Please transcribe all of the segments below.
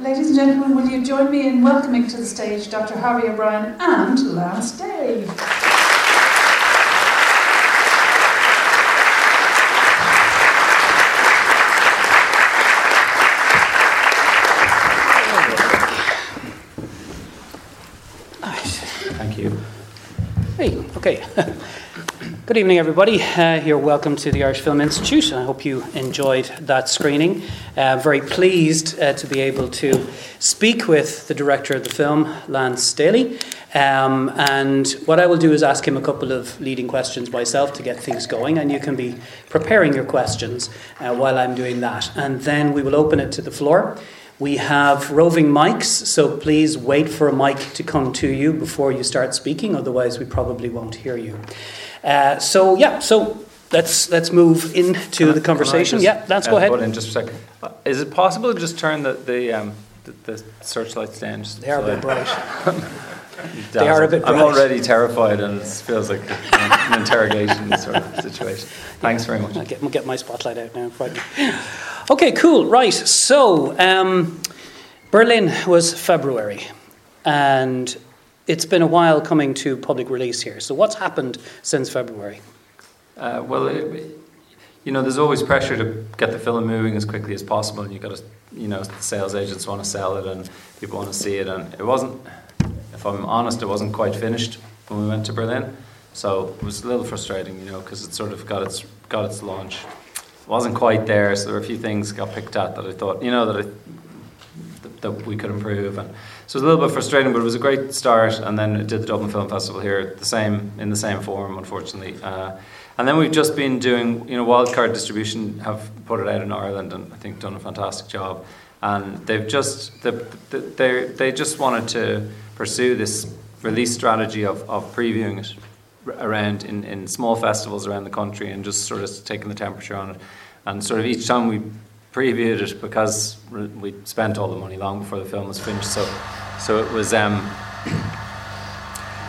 Ladies and gentlemen, will you join me in welcoming to the stage Dr. Harvey O'Brien and Lance Daly? Thank you. Hey, okay. Good evening, everybody. Uh, you're welcome to the Irish Film Institute. I hope you enjoyed that screening. Uh, very pleased uh, to be able to speak with the director of the film, Lance Daly. Um, and what I will do is ask him a couple of leading questions myself to get things going, and you can be preparing your questions uh, while I'm doing that. And then we will open it to the floor. We have roving mics, so please wait for a mic to come to you before you start speaking, otherwise, we probably won't hear you. Uh, so yeah, so let's let's move into Can I- the conversation. I Yeah, just, let's uh, go ahead. in just a second. Uh, Is it possible to just turn the the, um, the, the searchlights down? Just They are a bit bright. they are a bit I'm already terrified, and it feels like an interrogation sort of situation. Thanks very much. I'll get, I'll get my spotlight out now. Okay, cool. Right. So, um, Berlin was February, and it's been a while coming to public release here. So, what's happened since February? Uh, well, it, you know, there's always pressure to get the film moving as quickly as possible, and you've got to, you know, sales agents want to sell it, and people want to see it, and it wasn't. If I'm honest, it wasn't quite finished when we went to Berlin, so it was a little frustrating, you know, because it sort of got its got its launch. Wasn't quite there, so there were a few things got picked at that I thought, you know, that I, that, that we could improve, and so it was a little bit frustrating, but it was a great start. And then it did the Dublin Film Festival here, the same in the same form, unfortunately. Uh, and then we've just been doing, you know, Wildcard Distribution have put it out in Ireland, and I think done a fantastic job. And they've just they they they just wanted to pursue this release strategy of, of previewing it around in, in small festivals around the country and just sort of taking the temperature on it. And sort of each time we previewed it because we spent all the money long before the film was finished. So, so it was um,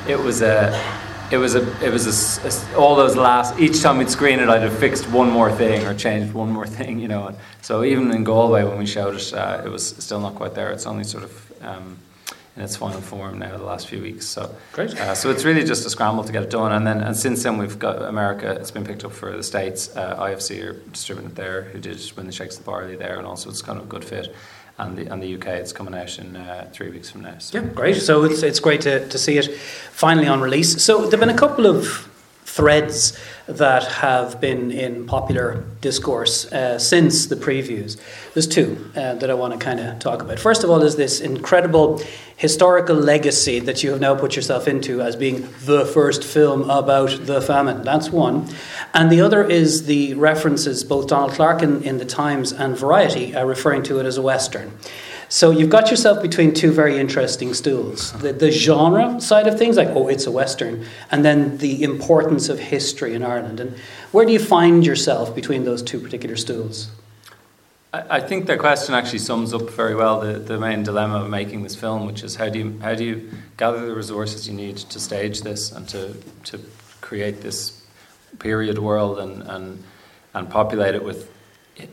it was a. It was a, it was a a all those last. Each time we'd screen it, I'd have fixed one more thing or changed one more thing, you know. And so even in Galway, when we showed it, uh, it was still not quite there. It's only sort of um, in its final form now, the last few weeks. So Great. uh, so it's really just a scramble to get it done, and then and since then we've got America. It's been picked up for the states. Uh, IFC are distributing it there, who did Wind That Shakes the Barley there, and also it's kind of a good fit. And the and the UK, it's coming out in uh, three weeks from now. So. Yeah, great. So it's it's great to, to see it finally on release. So there've been a couple of threads that have been in popular discourse uh, since the previews. There's two uh, that I want to kind of talk about. First of all, is this incredible historical legacy that you have now put yourself into as being the first film about the famine. That's one. And the other is the references, both Donald Clarke in, in The Times and Variety are referring to it as a Western. So you've got yourself between two very interesting stools. The, the genre side of things, like, oh, it's a Western, and then the importance of history in Ireland. And where do you find yourself between those two particular stools? I think that question actually sums up very well the, the main dilemma of making this film, which is how do you how do you gather the resources you need to stage this and to to create this period world and and and populate it with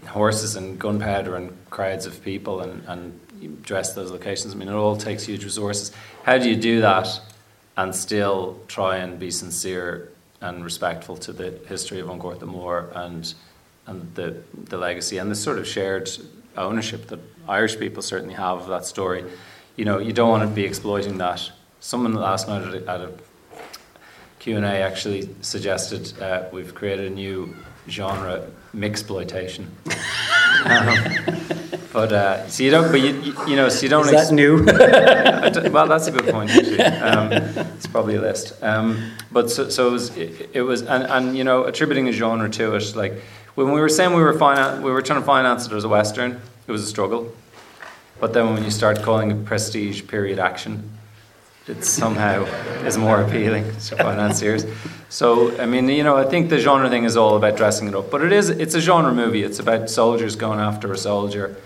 horses and gunpowder and crowds of people and and you dress those locations. I mean, it all takes huge resources. How do you do that and still try and be sincere and respectful to the history of An Gorta Mór and and the the legacy and the sort of shared ownership that Irish people certainly have of that story. You know, you don't want to be exploiting that. Someone last night at a, at a Q and A actually suggested uh, we've created a new genre, mixploitation. um, but uh, so you don't, but you, you, you know, so you don't. Is that new? I d- well, that's a good point. Actually, um, it's probably a list. Um, but so, so it was, it, it was, and, and you know, attributing a genre to it, like when we were saying we were finan- we were trying to finance it as a western, it was a struggle. But then when you start calling it prestige period action, it somehow is more appealing to financiers. So I mean, you know, I think the genre thing is all about dressing it up, but it is it's a genre movie. It's about soldiers going after a soldier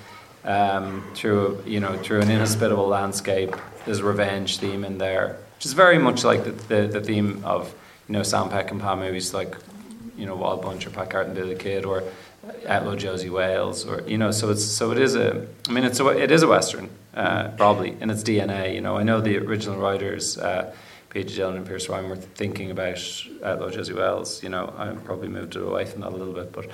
um, through you know through an inhospitable landscape. There's a revenge theme in there, which is very much like the, the, the theme of you know Sam Peckinpah movies like you know Wild Bunch or Pat Garrett and Billy the Kid or Outlaw Josey Wales, or you know, so it's so it is a. I mean, it's a it is a western, uh, probably in its DNA. You know, I know the original writers. Uh, Peter Dillon and Pierce Ryan were thinking about Outlaw Josey Wales. You know, I probably moved away from that a little bit, but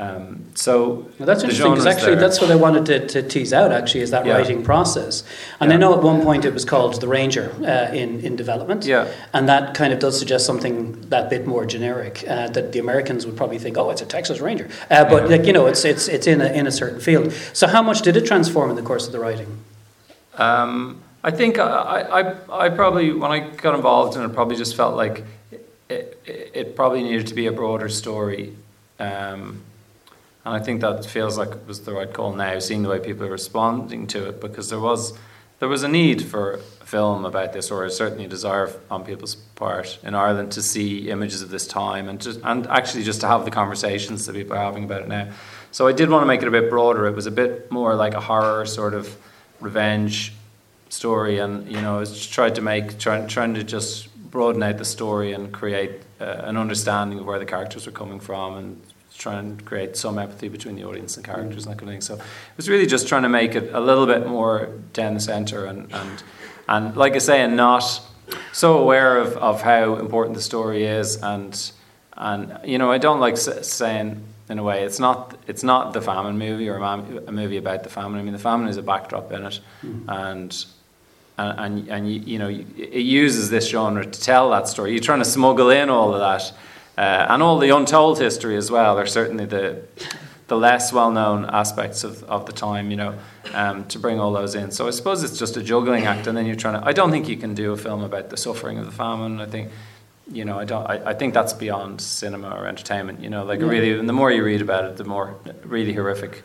um, so well, that's interesting because actually there. that's what I wanted to, to, tease out. Actually, is that yeah. writing process? And yeah. I know at one point it was called the Ranger uh, in in development. Yeah. And that kind of does suggest something that bit more generic uh, that the Americans would probably think, oh, it's a Texas Ranger, uh, but yeah. like you know, it's it's it's in a in a certain field. So how much did it transform in the course of the writing? Um, I think I, I I probably when I got involved in it, probably just felt like it, it, it probably needed to be a broader story. Um, and I think that feels like it was the right call now, seeing the way people are responding to it, because there was there was a need for a film about this, or certainly a desire on people's part in Ireland to see images of this time, and just and actually just to have the conversations that people are having about it now. So I did want to make it a bit broader. It was a bit more like a horror sort of revenge story, and you know, I tried to make trying trying to just broaden out the story and create uh, an understanding of where the characters were coming from and try and create some empathy between the audience and characters and that kind of thing. So it was really just trying to make it a little bit more down the centre and, and, and like I say, and not so aware of, of how important the story is. And, and you know, I don't like saying, in a way, it's not, it's not the famine movie or a, movie about the famine. I mean, the famine is a backdrop in it. Mm-hmm. And and, and, and you, you know, it uses this genre to tell that story. You're trying to smuggle in all of that uh, and all the untold history as well are certainly the the less well known aspects of, of the time, you know, um, to bring all those in. So I suppose it's just a juggling act, and then you're trying to. I don't think you can do a film about the suffering of the famine. I think, you know, I don't. I, I think that's beyond cinema or entertainment. You know, like yeah. really, and the more you read about it, the more really horrific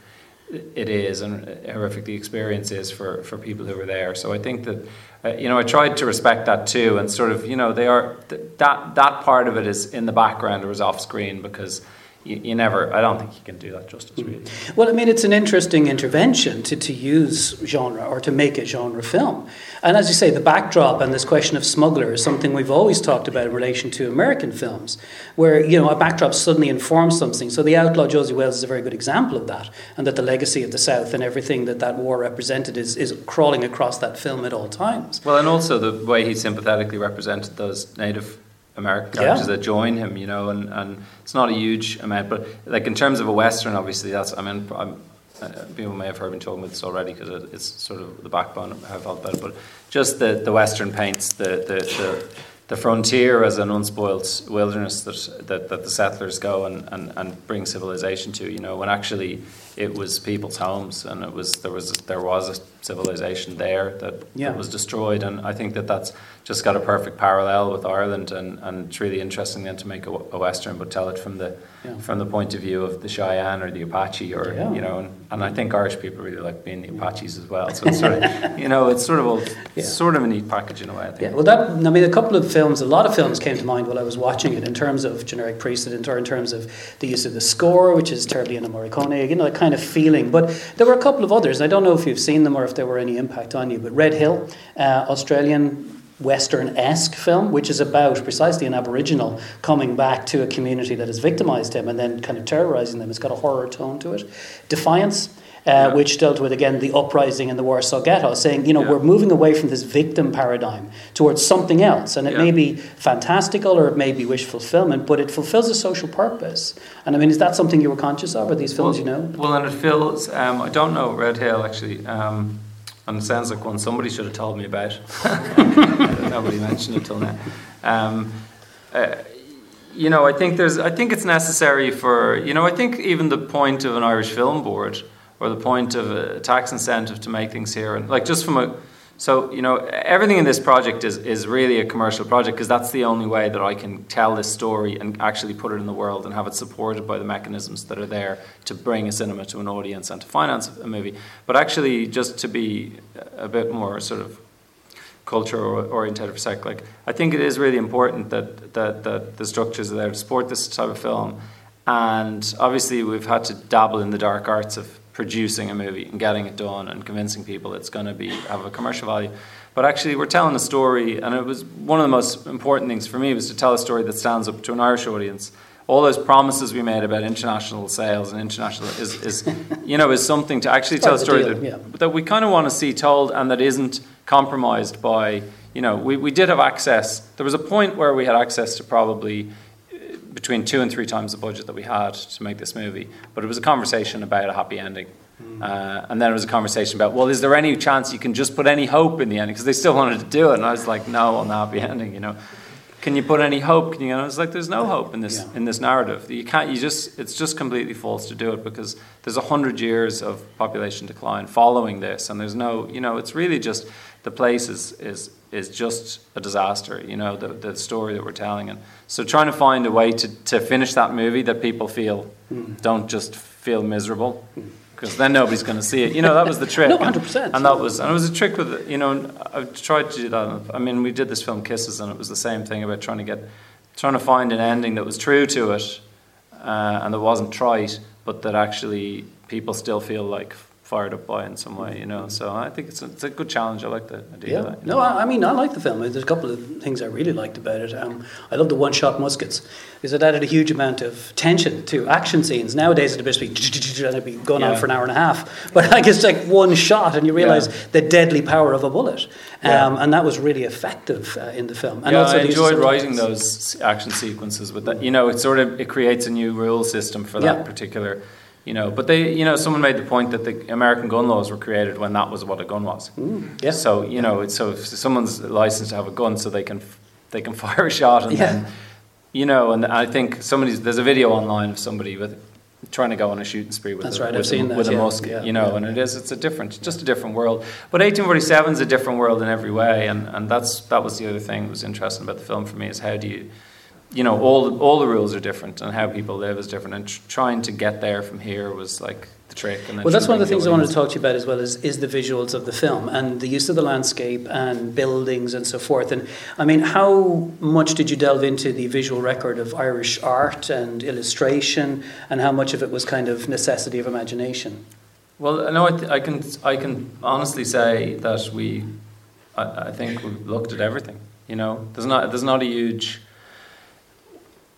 it is, and horrific the experience is for for people who were there. So I think that uh, you know, I tried to respect that too, and sort of, you know, they are th- that that part of it is in the background or is off screen because you, you, never, I don't think you can do that justice, really. Mm. Well, I mean, it's an interesting intervention to, to use genre or to make a genre film. And as you say, the backdrop and this question of smuggler is something we've always talked about in relation to American films, where, you know, a backdrop suddenly informs something. So The Outlaw Josey Wales is a very good example of that, and that the legacy of the South and everything that that war represented is, is crawling across that film at all times. Well, and also the way he sympathetically represented those native American characters yeah. that join him, you know, and, and it's not a huge amount, but like in terms of a western, obviously that's I mean, I'm, uh, people may have heard me talking about this already because it, it's sort of the backbone of how I felt about it, but just the, the western paints the, the, the the frontier as an unspoilt wilderness that, that, that the settlers go and, and, and bring civilization to, you know, when actually it was people's homes and it was there was there was a civilization there that, yeah. that was destroyed and I think that that's just got a perfect parallel with Ireland and, and it's really interesting then to make a, a western but tell it from the yeah. from the point of view of the Cheyenne or the Apache or yeah. you know and, and I think Irish people really like being the Apaches as well so it's sort of you know it's sort of a, yeah. sort of a neat package in a way I think. Yeah, well that I mean a couple of films a lot of films came to mind while I was watching it in terms of generic precedent or in terms of the use of the score which is terribly Ennio Morricone you know that kind of feeling but there were a couple of others I don't know if you've seen them or if there were any impact on you but Red Hill uh, Australian Western esque film, which is about precisely an Aboriginal coming back to a community that has victimized him and then kind of terrorizing them. It's got a horror tone to it. Defiance. Uh, yeah. Which dealt with again the uprising in the Warsaw Ghetto, saying you know yeah. we're moving away from this victim paradigm towards something else, and it yeah. may be fantastical or it may be wish fulfillment, but it fulfills a social purpose. And I mean, is that something you were conscious of, or these films well, you know? Well, and it feels um, I don't know Red Hill actually. Um, and it sounds like one somebody should have told me about. Nobody mentioned it till now. Um, uh, you know, I think there's. I think it's necessary for. You know, I think even the point of an Irish Film Board or the point of a tax incentive to make things here, and like just from a so, you know, everything in this project is, is really a commercial project because that's the only way that I can tell this story and actually put it in the world and have it supported by the mechanisms that are there to bring a cinema to an audience and to finance a movie. But actually, just to be a bit more sort of culture oriented for a sec, like, I think it is really important that, that, that the structures are there to support this type of film. And obviously, we've had to dabble in the dark arts of producing a movie and getting it done and convincing people it's going to be have a commercial value. But actually, we're telling a story, and it was one of the most important things for me was to tell a story that stands up to an Irish audience all those promises we made about international sales and international is, is you know is something to actually tell a story deal, that, yeah. that we kind of want to see told and that isn't compromised by you know we, we did have access there was a point where we had access to probably between two and three times the budget that we had to make this movie but it was a conversation about a happy ending uh, and then it was a conversation about well is there any chance you can just put any hope in the ending because they still wanted to do it and I was like no on the happy ending you know can you put any hope? Can you, you know, it's like there's no hope in this Yeah. in this narrative. You can't. You just it's just completely false to do it because there's a hundred years of population decline following this, and there's no. You know, it's really just the place is is is just a disaster. You know, the the story that we're telling, and so trying to find a way to to finish that movie that people feel Hmm. don't just feel miserable. Because then nobody's going to see it. You know that was the trick. No, 100%. And that was, and it was a trick with, you know. I've tried to do that. I mean, we did this film Kisses, and it was the same thing about trying to get, trying to find an ending that was true to it, uh, and that wasn't trite, but that actually people still feel like fired up by in some way. You know. So I think it's a, it's a good challenge. I like the idea. Yeah. that, No, know. I, mean, I like the film. There's a couple of things I really liked about it. Um, I love the one-shot muskets because it added a huge amount of tension to action scenes. Nowadays, it'd be and it'd be going on for an hour and a half. But like it's like one shot, and you realise Yeah. the deadly power of a bullet. Um. And that was really effective uh, in the film. And yeah, also I the use of enjoyed writing those action sequences with that. You know, it sort of it creates a new rule system for that particular. You know, but they, you know, someone made the point that the American gun laws were created when that was what a gun was. Mm, yeah. So you know, it's, so if someone's licensed to have a gun, so they can they can fire a shot and Yeah. then, you know, and I think somebody's there's a video online of somebody with trying to go on a shooting spree with That's a, right, I've with, seen a, that, with a yeah, musket, yeah, you know, yeah. and it is it's a different, just a different world. But 1847 is a different world in every way, and, and that's that was the other thing that was interesting about the film for me is how do you, you know, all all the rules are different and how people live is different, and tr- trying to get there from here was like the trick. And Well, that's one of the things I wanted to talk to you about as well is, is the visuals of the film and the use of the landscape and buildings and so forth. And I mean, how much did you delve into the visual record of Irish art and illustration, and how much of it was kind of necessity of imagination? Well, no, I, th- I can I can honestly say that we, I, I think we looked at everything. You know, there's not there's not a huge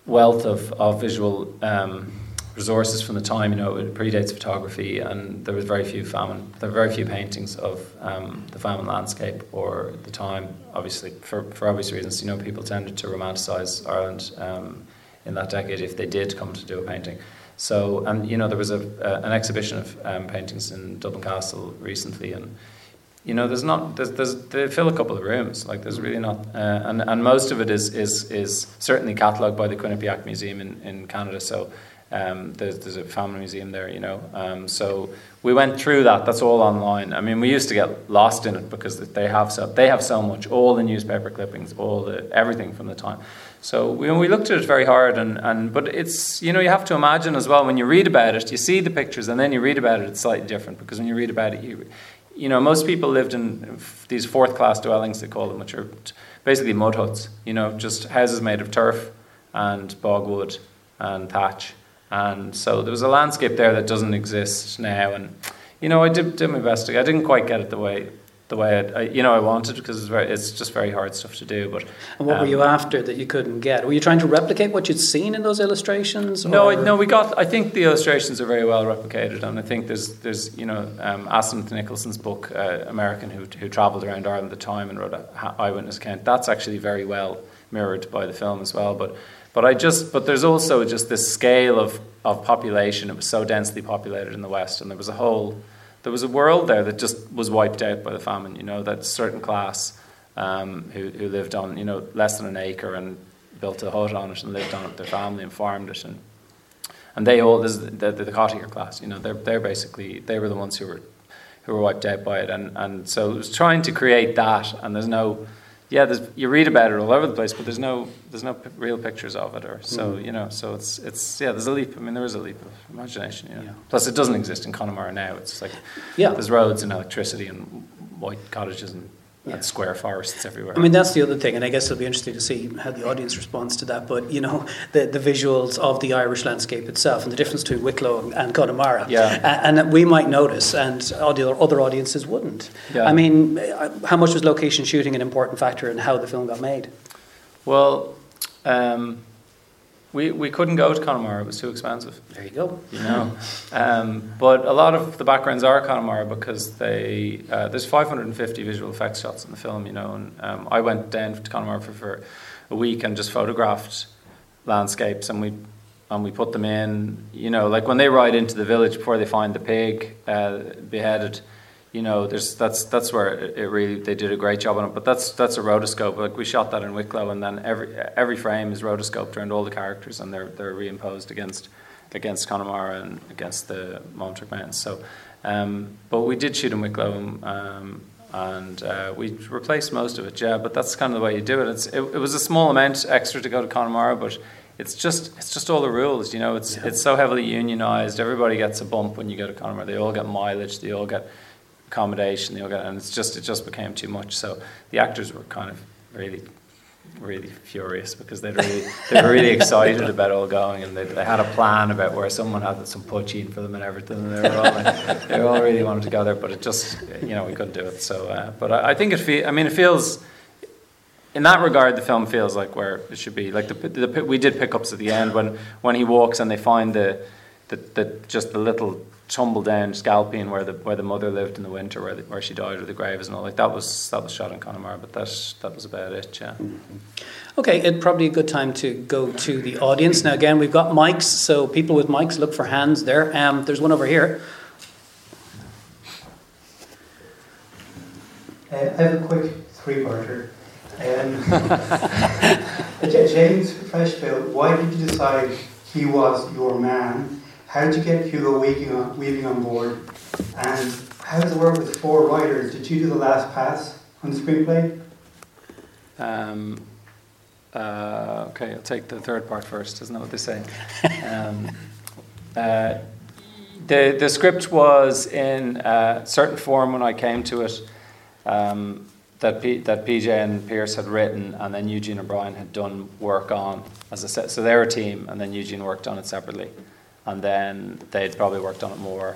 wealth of of visual um, resources from the time. You know, it predates photography, and there was very few famine. There were very few paintings of um, the famine landscape or the time. Obviously, for for obvious reasons, you know, people tended to romanticize Ireland um, in that decade if they did come to do a painting. So, and you know, there was a, a an exhibition of um, paintings in Dublin Castle recently, and you know, there's not there's, there's they fill a couple of rooms. Like there's really not, uh, and and most of it is is is certainly catalogued by the Quinnipiac Museum in, in Canada. So. Um, there's, there's a family museum there, you know. Um, so we went through that. That's all online. I mean, we used to get lost in it because they have so they have so much, all the newspaper clippings, all the everything from the time. So we, we looked at it very hard, and, and but it's you know you have to imagine as well when you read about it, you see the pictures, and then you read about it, it's slightly different because when you read about it, you you know most people lived in these fourth class dwellings they call them, which are basically mud huts. You know, just houses made of turf and bogwood and thatch, and so there was a landscape there that doesn't exist now, and you know I did, did my best. I didn't quite get it the way the way I, I you know I wanted because it's very it's just very hard stuff to do, but. And what were um, you after that you couldn't get? Were you trying to replicate what you'd seen in those illustrations? No, I, no, we got. I think the illustrations are very well replicated, and I think there's, there's, you know, um, Asenath Nicholson's book, uh, American, who who travelled around Ireland at the time and wrote an eyewitness account. That's actually very well mirrored by the film as well. But, but I just, but there's also just this scale of of population. It was so densely populated in the West, and there was a whole, there was a world there that just was wiped out by the famine. You know, that certain class um, who who lived on, you know, less than an acre and built a hut on it and lived on it with their family and farmed it and and they all this is the, the, the cottager class you know they're, they're basically they were the ones who were who were wiped out by it and, and so it was trying to create that and there's no yeah you read about it all over the place but there's no there's no p- real pictures of it or so mm-hmm. you know so it's it's yeah there's a leap I mean there is a leap of imagination you know. Yeah. plus it doesn't exist in Connemara now it's like Yeah. there's roads and electricity and white cottages and, Yeah. and square forests everywhere I mean, that's the other thing, and I guess it'll be interesting to see how the audience responds to that. But you know, the, the visuals of the Irish landscape itself, and the difference between Wicklow and Connemara, Yeah. And that we might notice, and other other audiences wouldn't. Yeah. I mean, uh, how much was location shooting an important factor in how the film got made? Well, um, we, we couldn't go to Connemara; it was too expensive. There you go. You know, um, but a lot of the backgrounds are Connemara because they uh, there's 550 visual effects shots in the film. You know, and um, I went down to Connemara for, for a week and just photographed landscapes, and we and we put them in. You know, like when they ride into the village before they find the pig uh, beheaded you know, there's that's that's where it really they did a great job on it. But that's that's a rotoscope. Like we shot that in Wicklow, and then every every frame is rotoscoped around all the characters, and they're they're reimposed against against Connemara and against the Maumturk Mountains. So, um, but we did shoot in Wicklow, um, and uh, we replaced most of it. Yeah, but that's kind of the way you do it. It's it, it was a small amount extra to go to Connemara, but it's just it's just all the rules. You know, it's yeah. it's so heavily unionized. Everybody gets a bump when you go to Connemara. They all get mileage. They all get accommodation, know, and it's just it just became too much. So the actors were kind of really, really furious because they really they were really excited about all going, and they, they had a plan about where someone had some poaching for them and everything. And they were all like, they all really wanted to go there, but it just you know we couldn't do it. So, uh, but I, I think it feels. I mean it feels. In that regard, the film feels like where it should be. Like the, the, we did pickups at the end when, when he walks and they find the, the, the just the little tumble down scalping where the where the mother lived in the winter where the, where she died or the graves and all like that was that was shot in Connemara but that that was about it yeah. Okay it's probably a good time to go to the audience. Now again we've got mics so people with mics look for hands there. Um, there's one over here. Uh, I have a quick three-parter. Um, James Frecheville why did you decide he was your man how did you get Hugo Weaving on, Weaving on board? And how does it work with four writers? Did you do the last pass on the screenplay? Um, uh, okay, I'll take the third part first. Isn't that what they say? um, uh, the the script was in a certain form when I came to it. Um, that P, that PJ and Pierce had written, and then Eugene O'Brien had done work on as I said. So they're a team, and then Eugene worked on it separately and then they'd probably worked on it more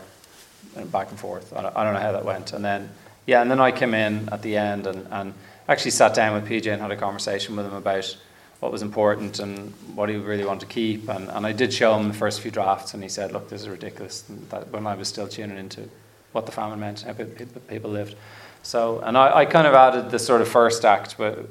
back and forth. I don't, know how that went. And then, yeah, and then I came in at the end and, and actually sat down with PJ and had a conversation with him about what was important and what he really wanted to keep. And, and I did show him the first few drafts, and he said, Look, this is ridiculous. And That when I was still tuning into what the famine meant, how people lived. So, and I, I kind of added the sort of first act, but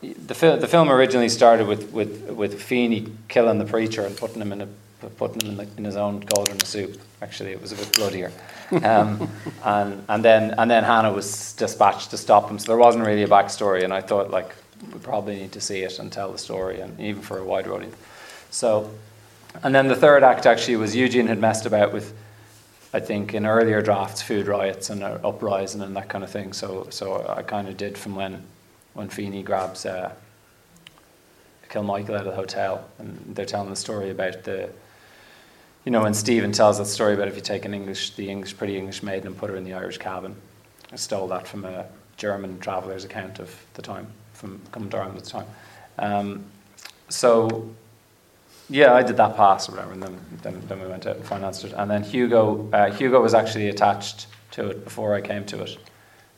the, fil- the film originally started with, with, with Feeney killing the preacher and putting him in, a, putting him in, the, in his own cauldron of soup. Actually, it was a bit bloodier. Um, and, and, then, and then Hannah was dispatched to stop him. So there wasn't really a backstory. And I thought, like, we probably need to see it and tell the story, and even for a wider audience. So, and then the third act actually was Eugene had messed about with, I think, in earlier drafts, food riots and uprising and that kind of thing. So, so I kind of did from when when Feeney grabs uh, Kilmichael out of the hotel, and they're telling the story about the, you know, when Stephen tells that story about if you take an English, the English, pretty English maiden and put her in the Irish cabin. I stole that from a German traveller's account of the time, from coming to at the time. Um, so, yeah, I did that pass or whatever, and then, then, then we went out and financed it. And then Hugo, uh, Hugo was actually attached to it before I came to it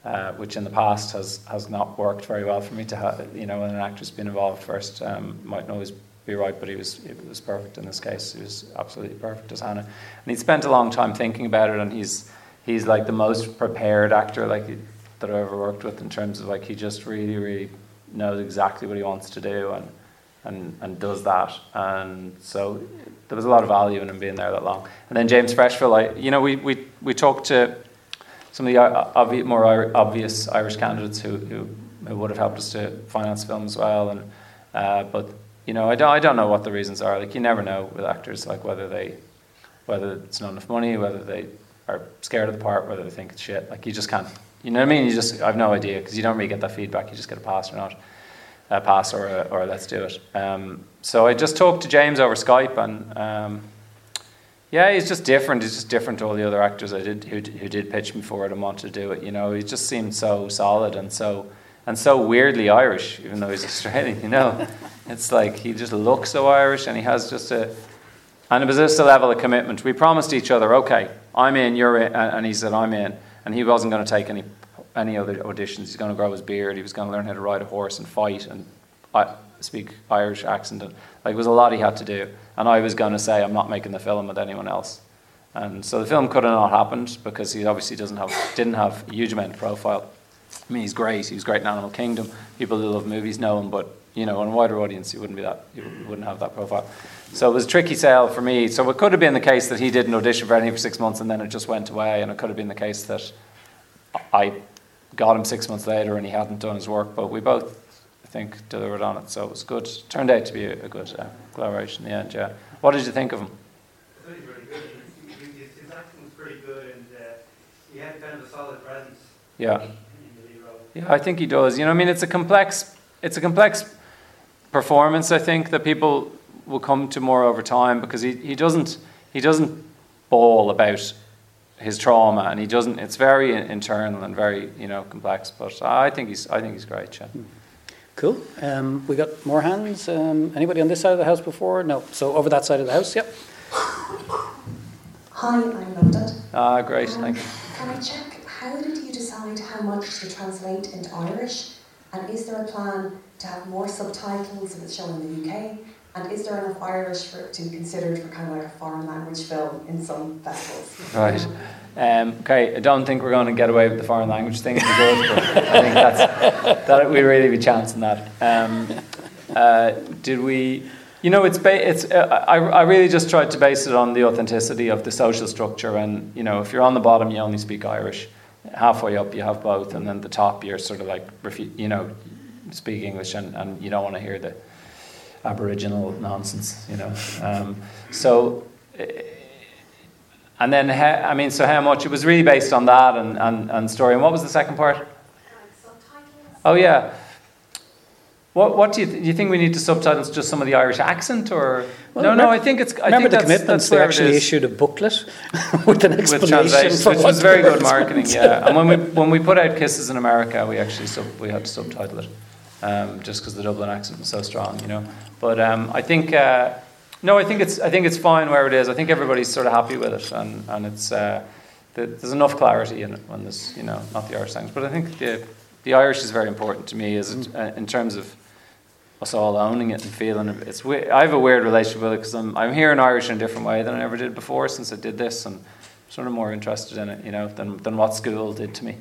uh, which in the past has, has not worked very well for me to have, you know, when an actor's been involved first, um, might not always be right, but he was, he was perfect in this case. He was absolutely perfect as Hannah. And he'd spent a long time thinking about it, and he's, he's like the most prepared actor like that I've ever worked with in terms of like he just really, really knows exactly what he wants to do and, and, and does that. And so there was a lot of value in him being there that long. And then James Frecheville, I, you know, we, we, we talked to some of the obvi- more obvious Irish candidates who, who, who, would have helped us to finance film as well. And uh, but you know, I don't, I don't know what the reasons are. Like you never know with actors, like whether they whether it's not enough money, whether they are scared of the part, whether they think it's shit. Like you just can't. You know what I mean? You just I've no idea because you don't really get that feedback. You just get a pass or not. A pass or a, or a let's do it. Um, so I just talked to James over Skype and. Um, yeah, he's just different. He's just different to all the other actors I did who, who did pitch me for it and wanted to do it. You know, he just seemed so solid and so and so weirdly Irish, even though he's Australian. You know, it's like he just looks so Irish and he has just a and it was just a level of commitment. We promised each other, okay, I'm in, you're in, and he said I'm in, and he wasn't going to take any any other auditions. He's going to grow his beard. He was going to learn how to ride a horse and fight, and I speak Irish accent. Like, it was a lot he had to do. And I was going to say, I'm not making the film with anyone else. And so the film could have not happened because he obviously doesn't have, didn't have a huge amount of profile. I mean, he's great. He was great in Animal Kingdom. People who love movies know him, but you know, on a wider audience, he wouldn't be that. He wouldn't have that profile. So it was a tricky sale for me. So it could have been the case that he did an audition for anything for six months and then it just went away, and it could have been the case that I got him six months later and he hadn't done his work. But we both, think, delivered on it. So it was good. It turned out to be a, a good uh, collaboration in the end. Yeah. What did you think of him? I thought he was really good. His, his, his acting was pretty good, and uh, he had kind of a solid presence Yeah. in the lead role. Yeah, I think he does. You know, I mean, it's a complex, it's a complex performance. I think that people will come to more over time because he, he doesn't he doesn't bawl about his trauma and he doesn't. It's very internal and very you know complex. But I think he's I think he's great. Yeah. Cool. Um, we got more hands. Um, anybody on this side of the house before? No. So over that side of the house. Yep. Hi, I'm London. Ah, great. Um, Thank you. Can I check, how did you decide how much to translate into Irish? And is there a plan to have more subtitles if it's shown in the UK? And is there enough Irish for it to be considered for kind of like a foreign language film in some festivals? Right. Um, okay, I don't think we're going to get away with the foreign language thing it, but I think that's that we really be chancing that. Um, uh, did we? You know, it's ba- it's. Uh, I I really just tried to base it on the authenticity of the social structure, and you know, if you're on the bottom, you only speak Irish. Halfway up, you have both, and then the top, you're sort of like, refu- you know, speak English, and, and you don't want to hear the Aboriginal nonsense, you know. Um, so. uh, and then, how, I mean, so how much? It was really based on that and, and, and story. And what was the second part? Oh, yeah. What, what do you, th- do you think we need to subtitle just some of the Irish accent or? Well, no, no, I think it's. I Remember think the that's, commitments? that's They where it actually issued a booklet with an explanation translations, for which was very good marketing. meant. Yeah, and when we when we put out Kisses in America, we actually sub, we had to subtitle it, um, just because the Dublin accent was so strong, you know. But um, I think uh, no, I think it's I think it's fine where it is. I think everybody's sort of happy with it, and and it's uh, the, there's enough clarity in it when there's you know not the Irish language, but I think the the Irish is very important to me, is it, uh, in terms of us all owning it and feeling it. It's we- I have a weird relationship with it because I'm I'm hearing Irish in a different way than I ever did before since I did this, and sort of more interested in it, you know, than than what school did to me,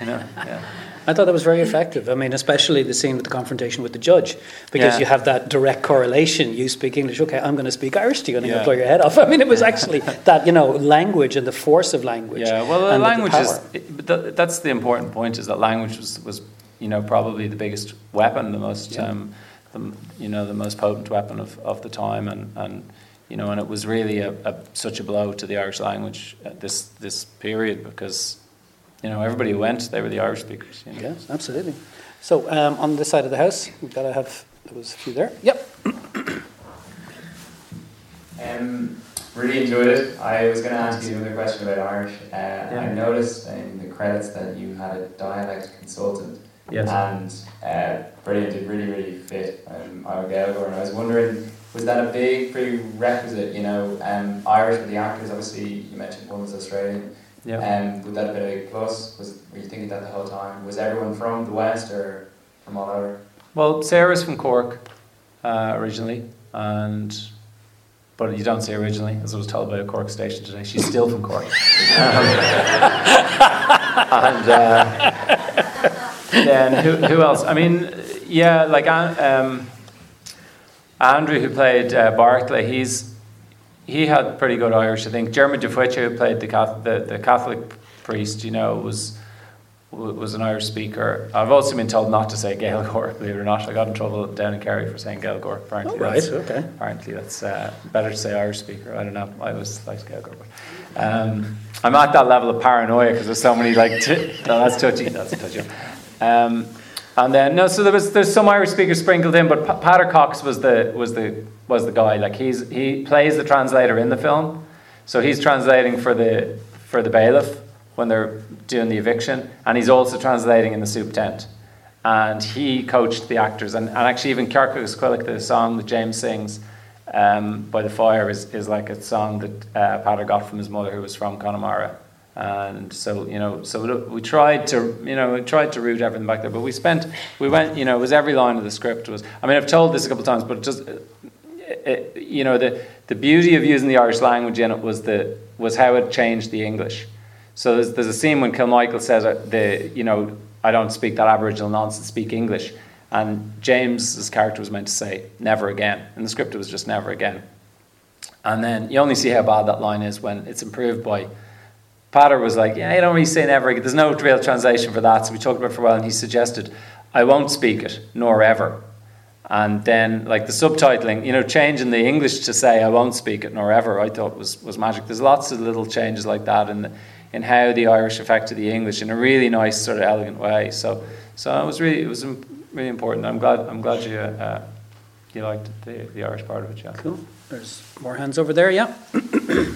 you know. Yeah. I thought that was very effective. I mean, especially the scene with the confrontation with the judge, because Yeah. you have that direct correlation. You speak English, okay, I'm going to speak Irish to you, and I'm going to blow your head off. I mean, it was actually that, you know, language and the force of language. Yeah, well, the and language is. It, th- that's the important point: is that language was, was you know, probably the biggest weapon, the most, Yeah. um, the, you know, the most potent weapon of, of the time, and, and you know, and it was really a, a such a blow to the Irish language at this this period because, you know, everybody who went, they were the Irish speakers. You know? Yes, absolutely. So um, on this side of the house, we've got to have, there was a few there. Yep. Um, really enjoyed it. I was going to ask you another question about Irish. Uh, I noticed in the credits that you had a dialect consultant, Yes. and uh, brilliant. It really, really fit um, our Gaeilgeoir. And I was wondering, was that a big prerequisite? You know, um, Irish with the actors. Obviously, you mentioned one was Australian. Yeah. Um, would that have been a big plus? Was were you thinking that the whole time? Was everyone from the west or from all over? Well, Sarah's from Cork uh, originally, and but you don't say originally, as I was told by a Cork station today. She's still from Cork. Um, and uh, then who, who else? I mean, yeah, like um, Andrew, who played uh, Barclay, he's he had pretty good Irish, I think. Jeremy DeFucci, who played the Catholic, the, the Catholic priest, you know, was was an Irish speaker. I've also been told not to say Gaeilgeoir, believe it or not. I got in trouble down in Kerry for saying Gaeilgeoir. Apparently, Oh, right, that's, okay. apparently that's uh, better to say Irish speaker. I don't know. I always liked Gaeilgeoir. But, um, I'm at that level of paranoia because there's so many like. T- no, that's touchy. That's touchy. Um, and then no, so there was there's some Irish speakers sprinkled in, but P- Cox was the was the was the guy. Like he's he plays the translator in the film, so he's translating for the for the bailiff when they're doing the eviction, and he's also translating in the soup tent. And he coached the actors, and, and actually even Carcass Quillick, the song that James sings um, by the fire, is, is like a song that uh, got from his mother, who was from Connemara. And so you know, so we tried to you know we tried to root everything back there. But we spent we went you know it was every line of the script was. I mean I've told this a couple of times, but just it, you know the the beauty of using the Irish language in it was the was how it changed the English. So there's, there's a scene when Kilmichael says the you know I don't speak that Aboriginal nonsense, speak English. And James's character was meant to say never again. In the script it was just never again. And then you only see how bad that line is when it's improved by Patter was like, yeah, you don't really say never. There's no real translation for that. So we talked about it for a while, and he suggested, I won't speak it, nor ever. And then, like the subtitling, you know, changing the English to say I won't speak it nor ever, I thought was, was magic. There's lots of little changes like that in, the, in how the Irish affected the English in a really nice, sort of elegant way. So, so it was really, it was really important. I'm glad, I'm glad you, uh, you liked the, the Irish part of it. Yeah. Cool. There's more hands over there. Yeah.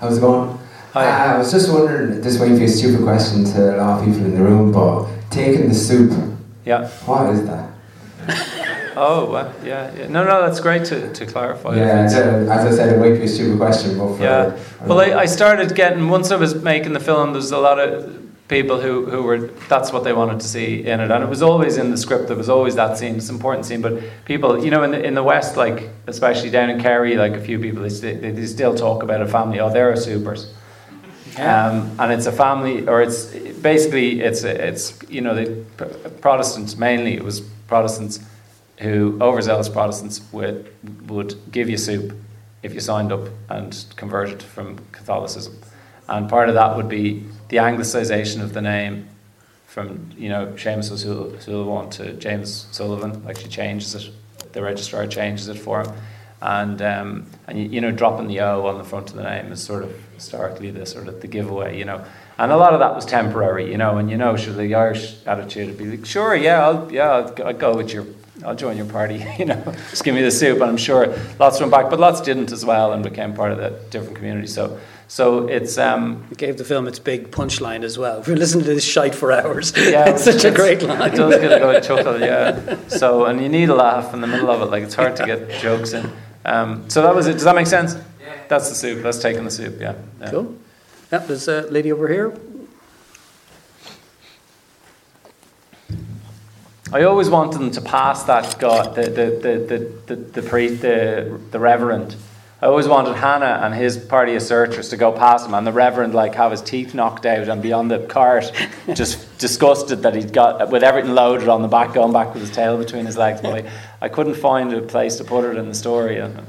How's it going? Hi. Uh, I was just wondering, this might be a stupid question to a lot of people in the room, but taking the soup, Yeah. what is that? Oh, well, yeah, yeah. No, no, that's great to, to clarify. Yeah, as I said, it might be a stupid question, but for, Yeah. Well, I, I started getting, once I was making the film, there's a lot of people who, who were, that's what they wanted to see in it. And it was always in the script, there was always that scene, it's an important scene. But people, you know, in the, in the West, like, especially down in Kerry, like a few people, they, st- they, still talk about a family, oh, they're a soupers. Um, and it's a family, or it's basically it's it's you know the Protestants mainly. It was Protestants who overzealous Protestants would would give you soup if you signed up and converted from Catholicism, and part of that would be the anglicisation of the name from you know Seamus O'Sullivan to James Sullivan. Like she changes it, the registrar changes it for him, and um, and you, know dropping the O on the front of the name is sort of historically the sort of the giveaway, you know. And a lot of that was temporary, you know. And you know, sure, the Irish attitude would be like, "Sure, yeah, I'll, yeah, I'll, I'll go with your, I'll join your party," you know. Just give me the soup, and I'm sure lots went back, but lots didn't as well, and became part of the different community. So, so it's um, It gave the film its big punchline as well. If you're listening to this shite for hours, Yeah, it's such a great line. It does get a good chuckle, yeah. So, and you need a laugh in the middle of it. Like it's hard to get jokes in. Um, so that was it. Does that make sense? Yeah. That's the soup. That's taking the soup. Yeah. yeah. Cool. Yeah, there's a lady over here. I always wanted them to pass that guy, the the the the the, the, priest, the the reverend. I always wanted Hannah and his party of searchers to go past him, and the reverend like have his teeth knocked out and be on the cart, just disgusted that he'd got with everything loaded on the back, going back with his tail between his legs. But I, I couldn't find a place to put it in the story, and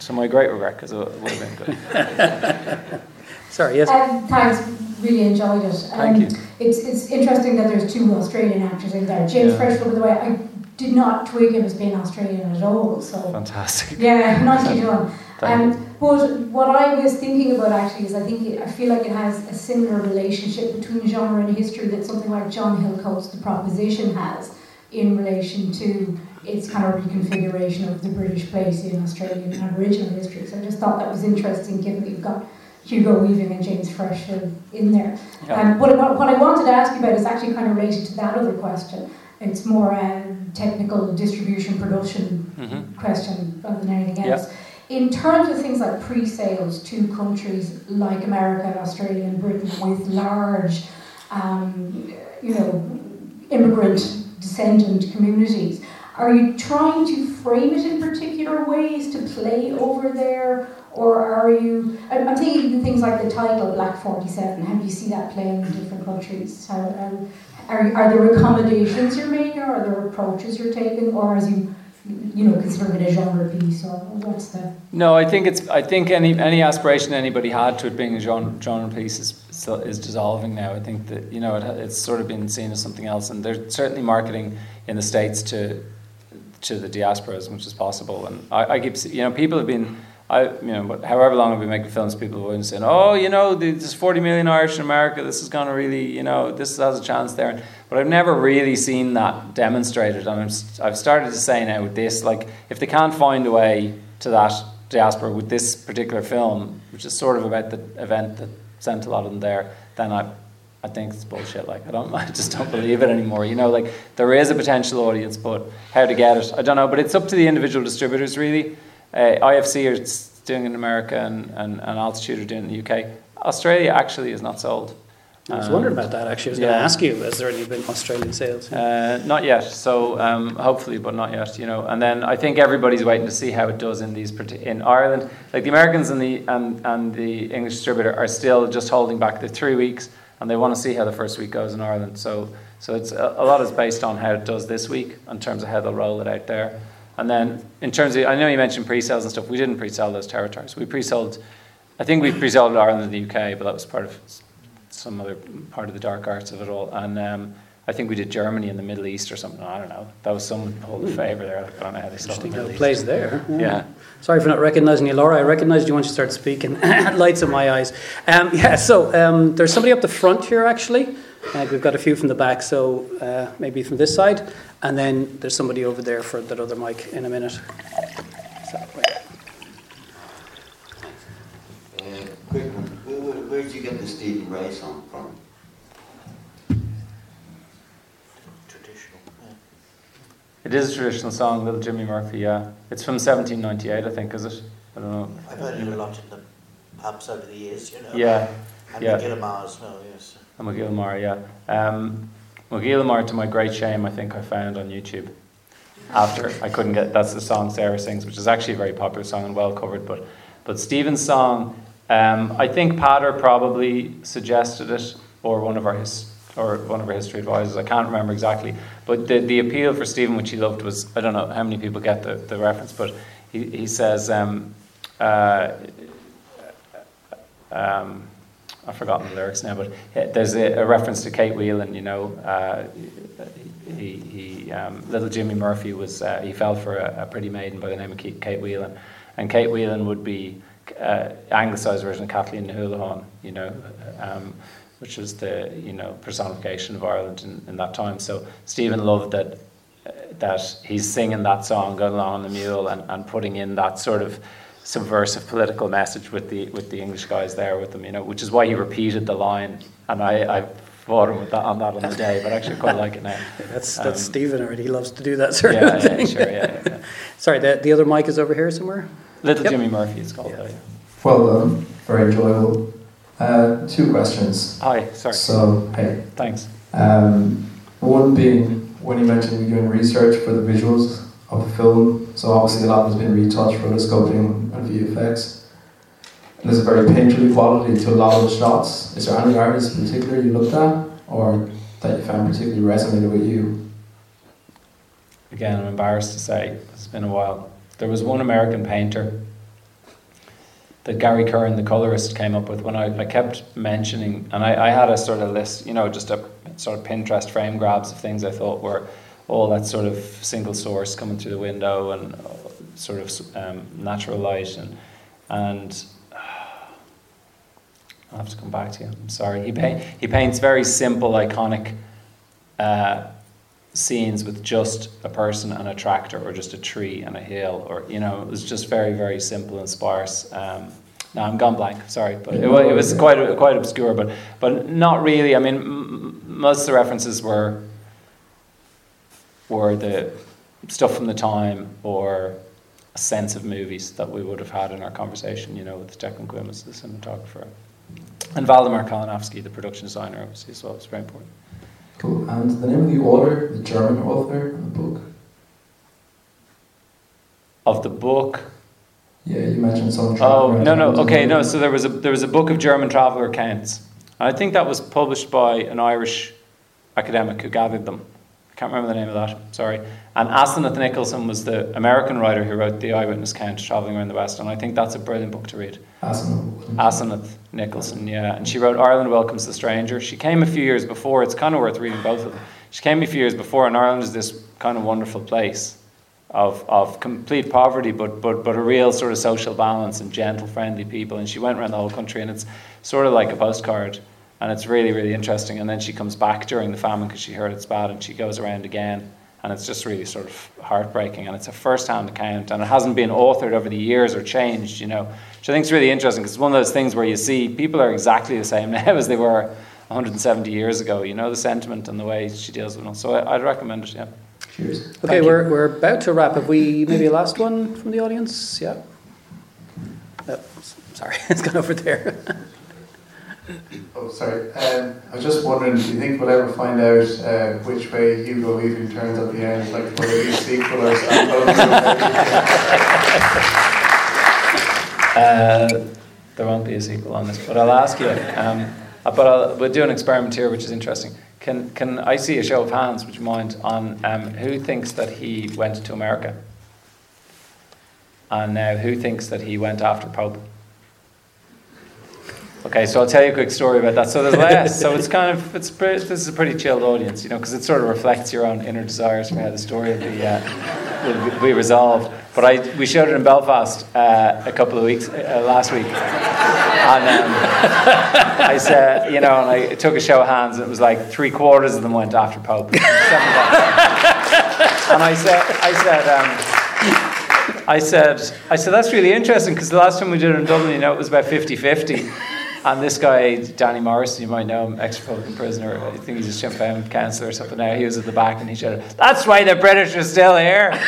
to my great regret, because it would have been good. Sorry, yes. Um, thanks, really enjoyed it. Um, Thank you. It's, it's interesting that there's two Australian actors in there. James Yeah. Frecheville, by the way, I did not twig him as being Australian at all. So Fantastic. yeah, nicely done. Um, but what I was thinking about actually is I think it, I feel like it has a similar relationship between genre and history that something like John Hillcoat's The Proposition has in relation to its kind of reconfiguration of the British place in Australian Aboriginal history. So I just thought that was interesting given that you've got Hugo Weaving and James Frecheville in there. Yeah. Um, what, what, what I wanted to ask you about is actually kind of related to that other question. It's more a technical distribution production Mhm. question rather than anything Yeah. In terms of things like pre-sales to countries like America, and Australia, and Britain with large, um, you know, immigrant descendant communities, are you trying to frame it in particular ways to play over there, or are you? I'm thinking of things like the title Black Forty Seven. How do you see that playing in different countries? How, um, are, are there accommodations you're making, or are there approaches you're taking, or as you, you know, considering it a genre piece, or what's the? No, I think it's. I think any any aspiration anybody had to it being a genre, genre piece is is dissolving now. I think that you know it, it's sort of been seen as something else, and they're certainly marketing in the states to to the diaspora as much as possible. And I, I keep you know people have been. I, you know, however long I've been making films, people have been saying, "Oh, you know, there's 40 million Irish in America. This is going to really, you know, this has a chance there." But I've never really seen that demonstrated, and I'm, s- I've started to say now with this, like, if they can't find a way to that diaspora with this particular film, which is sort of about the event that sent a lot of them there, then I, I think it's bullshit. Like, I don't, I just don't believe it anymore. You know, like there is a potential audience, but how to get it, I don't know. But it's up to the individual distributors, really. Uh, IFC are doing in America, and, and, and Altitude are doing in the UK. Australia actually is not sold. I was Um, wondering about that actually. I was going to ask you, has there any been Australian sales? Uh, not yet. So um, hopefully, but not yet. You know, and then I think everybody's waiting to see how it does in these parti- in Ireland. Like the Americans and the and, and the English distributor are still just holding back the three weeks, and they want to see how the first week goes in Ireland. So so it's a, a lot is based on how it does this week in terms of how they'll roll it out there. And then in terms of, I know you mentioned pre-sales and stuff. We didn't pre-sell those territories. We pre-sold. I think we pre-sold Ireland and the UK, but that was part of some other part of the dark arts of it all. And um, I think we did Germany in the Middle East or something. I don't know. That was someone pulled a favour there. I don't know how they sold the Middle East. plays there. Yeah. Sorry for not recognising you, Laura. I recognised you once you started speaking. Lights in my eyes. Um, yeah, so um, there's somebody up the front here actually. Uh, we've got a few from the back, so uh, maybe from this side. And then there's somebody over there for that other mic in a minute. So, wait. Uh, quick one. Where, where, where did you get the Stephen Rea song from? Traditional. It is a traditional song, Little Jimmy Murphy, yeah. It's from 1798, I think, is it? I don't know. I've heard it a lot in the pubs over the years, you know. Yeah, And yeah. the as well, yes. And McGilmar, yeah. Um, McGilmar, to my great shame, I think I found on YouTube. After I couldn't get, that's the song Sarah sings, which is actually a very popular song and well covered. But, but Stephen's song, um, I think Patter probably suggested it, or one of our his, or one of our history advisors. I can't remember exactly. But the, the appeal for Stephen, which he loved, was I don't know how many people get the, the reference, but he, he says. Um, uh, um, I've forgotten the lyrics now, but there's a, a reference to Kate Whelan. You know, uh, he, he um, little Jimmy Murphy was uh, he fell for a, a pretty maiden by the name of Kate Whelan, and Kate Whelan would be uh, anglicised version of Kathleen Houlihan. You know, um, which was the you know personification of Ireland in, in that time. So Stephen loved that uh, that he's singing that song, going along on the mule, and, and putting in that sort of subversive political message with the with the English guys there with them, you know, which is why he repeated the line. And I, I fought him with that on that on the day, but actually quite like it now. That's Um, that's Stephen already. He loves to do that sort yeah, of yeah, thing. sure, yeah, yeah, yeah. Sorry, the, the other mic is over here somewhere. Little Yep. Jimmy Murphy is called. Yeah. yeah. Well done, very enjoyable. Uh, two questions. Hi, sorry. So, hey, Thanks. Um, one being when you mentioned you're doing research for the visuals of the film, so obviously a lot has been retouched, rotoscoping, and VFX. And there's a very painterly quality to a lot of the shots. Is there any artists in particular you looked at, or that you found particularly resonated with you? Again, I'm embarrassed to say it's been a while. There was one American painter that Gary Curran, the colorist, came up with when I, I kept mentioning, and I, I had a sort of list, you know, just a sort of Pinterest frame grabs of things I thought were all that sort of single source coming through the window and uh, sort of um, natural light and and I'll have to come back to you. I'm sorry. He paint, he paints very simple, iconic uh, scenes with just a person and a tractor, or just a tree and a hill, or you know, it was just very, very simple and sparse. Um, no, I'm gone blank. Sorry, but it, it was quite quite obscure, but but not really. I mean, m- most of the references were were the stuff from the time or a sense of movies that we would have had in our conversation, you know, with Declan Quinn as the cinematographer. And Waldemar Kalinowski, the production designer, obviously, as well. It's very important. Cool. And the name of the author, the German author of the book? Of the book, Yeah, you mentioned some. Oh no no okay no so there was a there was a book of German traveller accounts. I think that was published by an Irish academic who gathered them. I can't remember the name of that. Sorry. And Asenath Nicholson was the American writer who wrote the eyewitness account travelling around the West, and I think that's a brilliant book to read. Asenath Nicholson, yeah, and she wrote Ireland Welcomes the Stranger. She came a few years before. It's kind of worth reading both of them. She came a few years before, and Ireland is this kind of wonderful place of, of complete poverty, but, but, but a real sort of social balance and gentle, friendly people. And she went around the whole country, and it's sort of like a postcard, and it's really, really interesting. And then she comes back during the famine because she heard it's bad, and she goes around again, and it's just really sort of heartbreaking. And it's a first-hand account, and it hasn't been authored over the years or changed, you know, which I think is really interesting because it's one of those things where you see people are exactly the same now as they were 170 years ago. You know the sentiment and the way she deals with it. So I, I'd recommend it. Yeah. Cheers. Okay, Thank we're, we're about to wrap. Have we maybe a last one from the audience? Yeah. Oh, sorry, it's gone over there. Oh, sorry. Um, I was just wondering, do you think we'll ever find out uh, which way Hugo Weaving turns at the end? Like, will it be a sequel or standalone? Uh, there won't be a sequel on this, but I'll ask you. Um, but I'll, we'll do an experiment here, which is interesting. Can can I see a show of hands, would you mind, on um, who thinks that he went to America? And now, who thinks that he went after Pope? Okay, so I'll tell you a quick story about that. So there's less. so it's kind of it's pretty, this is a pretty chilled audience, you know, because it sort of reflects your own inner desires for how the story will be uh, will be resolved. But I we showed it in Belfast uh, a couple of weeks uh, last week, and um, I said, you know, and I took a show of hands, and it was like three quarters of them went after Pope. and I said, I said. Um, I said, I said, that's really interesting because the last time we did it in Dublin, you know, it was about 50 50. And this guy, Danny Morrison, you might know him, ex Republican prisoner, I think he's a Sinn Féin councillor or something now. He was at the back and he shouted, That's why the British are still here.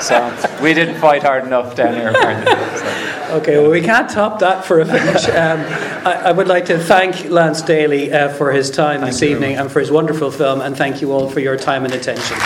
so we didn't fight hard enough down here, apparently. So. Okay, well, we can't top that for a finish. Um, I, I, would like to thank Lance Daly uh, for his time Thank this evening and for his wonderful film, and thank you all for your time and attention.